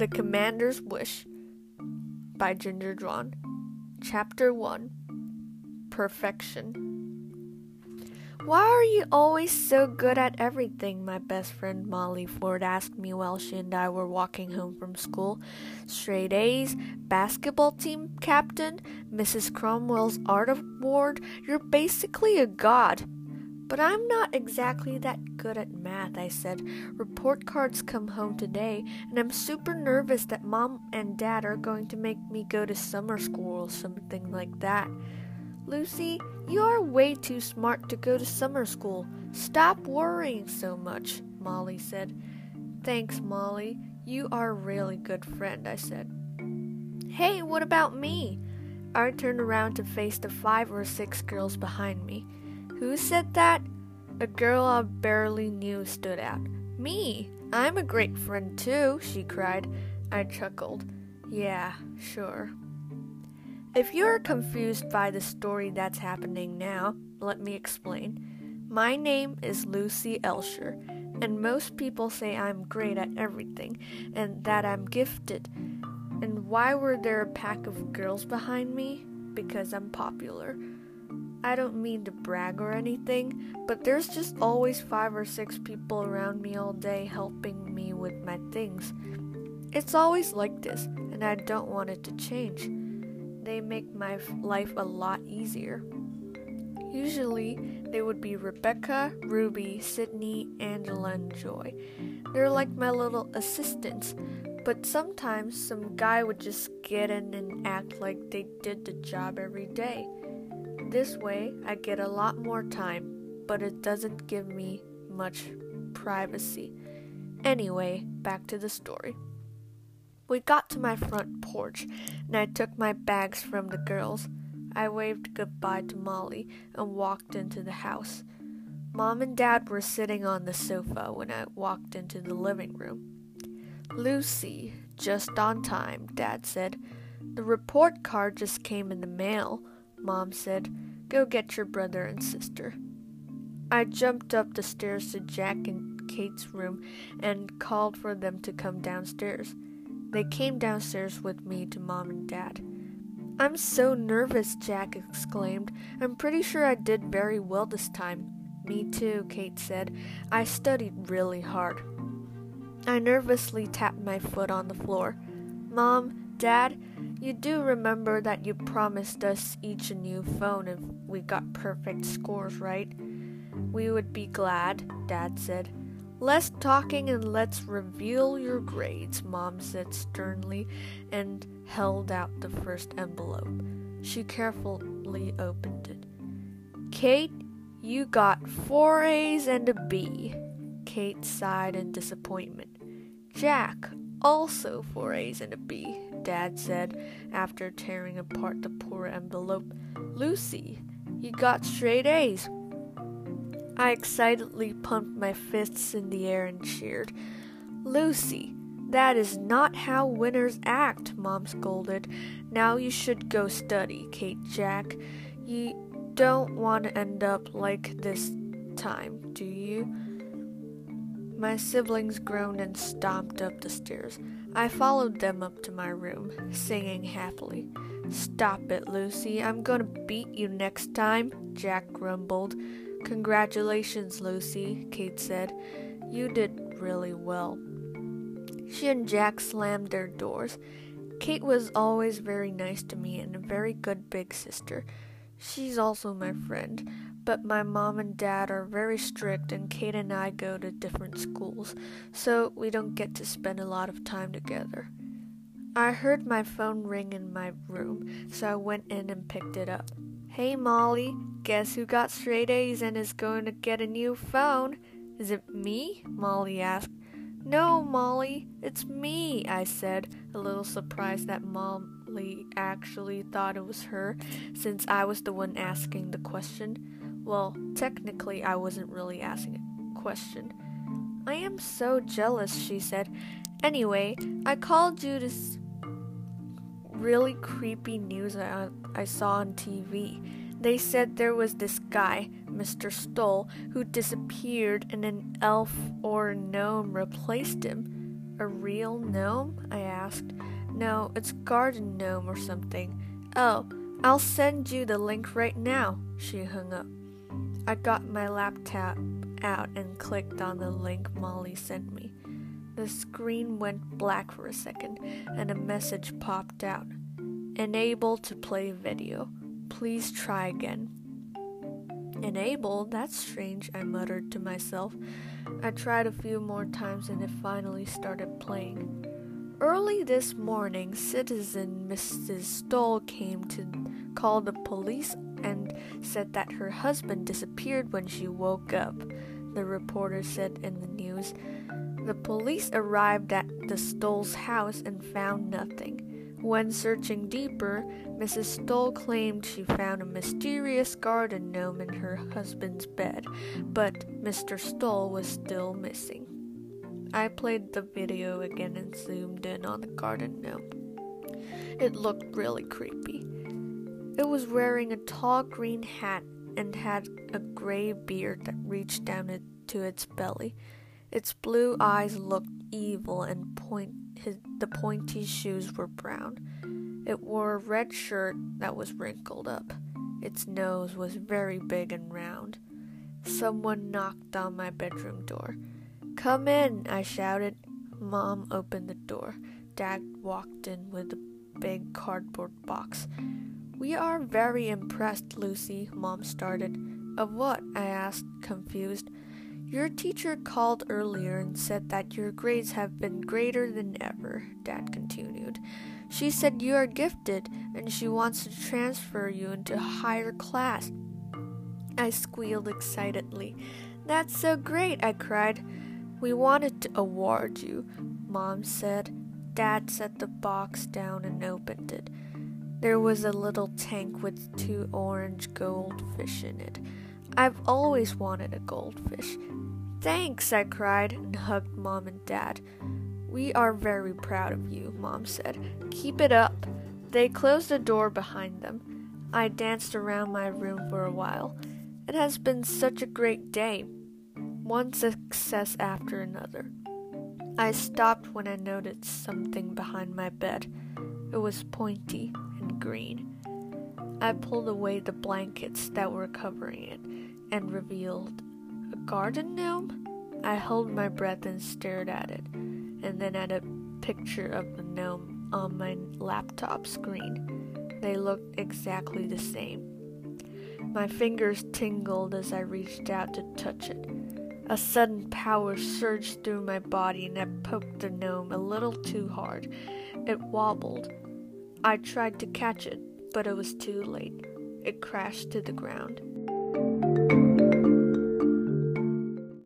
The Commander's Wish by Ginger Drawn. Chapter 1 Perfection. Why are you always so good at everything? My best friend Molly Ford asked me while she and I were walking home from school. Straight A's, basketball team captain, Mrs. Cromwell's art award. You're basically a god. But I'm not exactly that good at math, I said. Report cards come home today, and I'm super nervous that mom and dad are going to make me go to summer school or something like that. Lucy, you are way too smart to go to summer school. Stop worrying so much, Molly said. Thanks, Molly. You are a really good friend, I said. Hey, what about me? I turned around to face the five or six girls behind me. Who said that? A girl I barely knew stood out. Me! I'm a great friend too, she cried. I chuckled. Yeah, sure. If you're confused by the story that's happening now, let me explain. My name is Lucy Elsher, and most people say I'm great at everything and that I'm gifted. And why were there a pack of girls behind me? Because I'm popular. I don't mean to brag or anything, but there's just always five or six people around me all day helping me with my things. It's always like this, and I don't want it to change. They make my life a lot easier. Usually, they would be Rebecca, Ruby, Sydney, Angela, and Joy. They're like my little assistants, but sometimes some guy would just get in and act like they did the job every day. This way, I get a lot more time, but it doesn't give me much privacy. Anyway, back to the story. We got to my front porch, and I took my bags from the girls. I waved goodbye to Molly and walked into the house. Mom and Dad were sitting on the sofa when I walked into the living room. Lucy, just on time, Dad said. The report card just came in the mail. Mom said, Go get your brother and sister. I jumped up the stairs to Jack and Kate's room and called for them to come downstairs. They came downstairs with me to Mom and Dad. I'm so nervous, Jack exclaimed. I'm pretty sure I did very well this time. Me too, Kate said. I studied really hard. I nervously tapped my foot on the floor. Mom, Dad, you do remember that you promised us each a new phone if we got perfect scores, right? We would be glad, Dad said. Less talking and let's reveal your grades, Mom said sternly and held out the first envelope. She carefully opened it. Kate, you got four A's and a B. Kate sighed in disappointment. Jack, also four A's and a B. Dad said after tearing apart the poor envelope. Lucy, you got straight A's. I excitedly pumped my fists in the air and cheered. Lucy, that is not how winners act, Mom scolded. Now you should go study, Kate Jack. You don't want to end up like this time, do you? My siblings groaned and stomped up the stairs. I followed them up to my room, singing happily. Stop it, Lucy. I'm to beat you next time, Jack grumbled. Congratulations, Lucy, Kate said. You did really well. She and Jack slammed their doors. Kate was always very nice to me and a very good big sister. She's also my friend but my mom and dad are very strict, and Kate and I go to different schools, so we don't get to spend a lot of time together. I heard my phone ring in my room, so I went in and picked it up. Hey Molly, guess who got straight A's and is going to get a new phone? Is it me? Molly asked. No, Molly, it's me, I said, a little surprised that Molly actually thought it was her, since I was the one asking the question. Well, technically, I wasn't really asking a question. I am so jealous, she said. Anyway, I called you to. this really creepy news I, I saw on TV. They said there was this guy, Mr. Stoll, who disappeared and an elf or gnome replaced him. A real gnome? I asked. No, it's garden gnome or something. Oh, I'll send you the link right now. She hung up. I got my laptop out and clicked on the link Molly sent me. The screen went black for a second and a message popped out. Enable to play video. Please try again. Enable? That's strange, I muttered to myself. I tried a few more times and it finally started playing. Early this morning, citizen Mrs. Stoll came to call the police and said that her husband disappeared when she woke up, the reporter said in the news. The police arrived at the Stoll's house and found nothing. When searching deeper, Mrs. Stoll claimed she found a mysterious garden gnome in her husband's bed, but Mr. Stoll was still missing. I played the video again and zoomed in on the garden gnome. It looked really creepy. It was wearing a tall green hat and had a gray beard that reached down to its belly. Its blue eyes looked evil and point his, the pointy shoes were brown. It wore a red shirt that was wrinkled up. Its nose was very big and round. Someone knocked on my bedroom door. Come in, I shouted. Mom opened the door. Dad walked in with a big cardboard box. We are very impressed, Lucy, Mom started. Of what? I asked, confused. Your teacher called earlier and said that your grades have been greater than ever, Dad continued. She said you are gifted and she wants to transfer you into a higher class. I squealed excitedly. That's so great, I cried. We wanted to award you, Mom said. Dad set the box down and opened it. There was a little tank with two orange goldfish in it. I've always wanted a goldfish. Thanks, I cried and hugged Mom and Dad. We are very proud of you, Mom said. Keep it up. They closed the door behind them. I danced around my room for a while. It has been such a great day. One success after another. I stopped when I noticed something behind my bed. It was pointy green. I pulled away the blankets that were covering it and revealed a garden gnome? I held my breath and stared at it, and then at a picture of the gnome on my laptop screen. They looked exactly the same. My fingers tingled as I reached out to touch it. A sudden power surged through my body and I poked the gnome a little too hard. It wobbled. I tried to catch it, but it was too late. It crashed to the ground.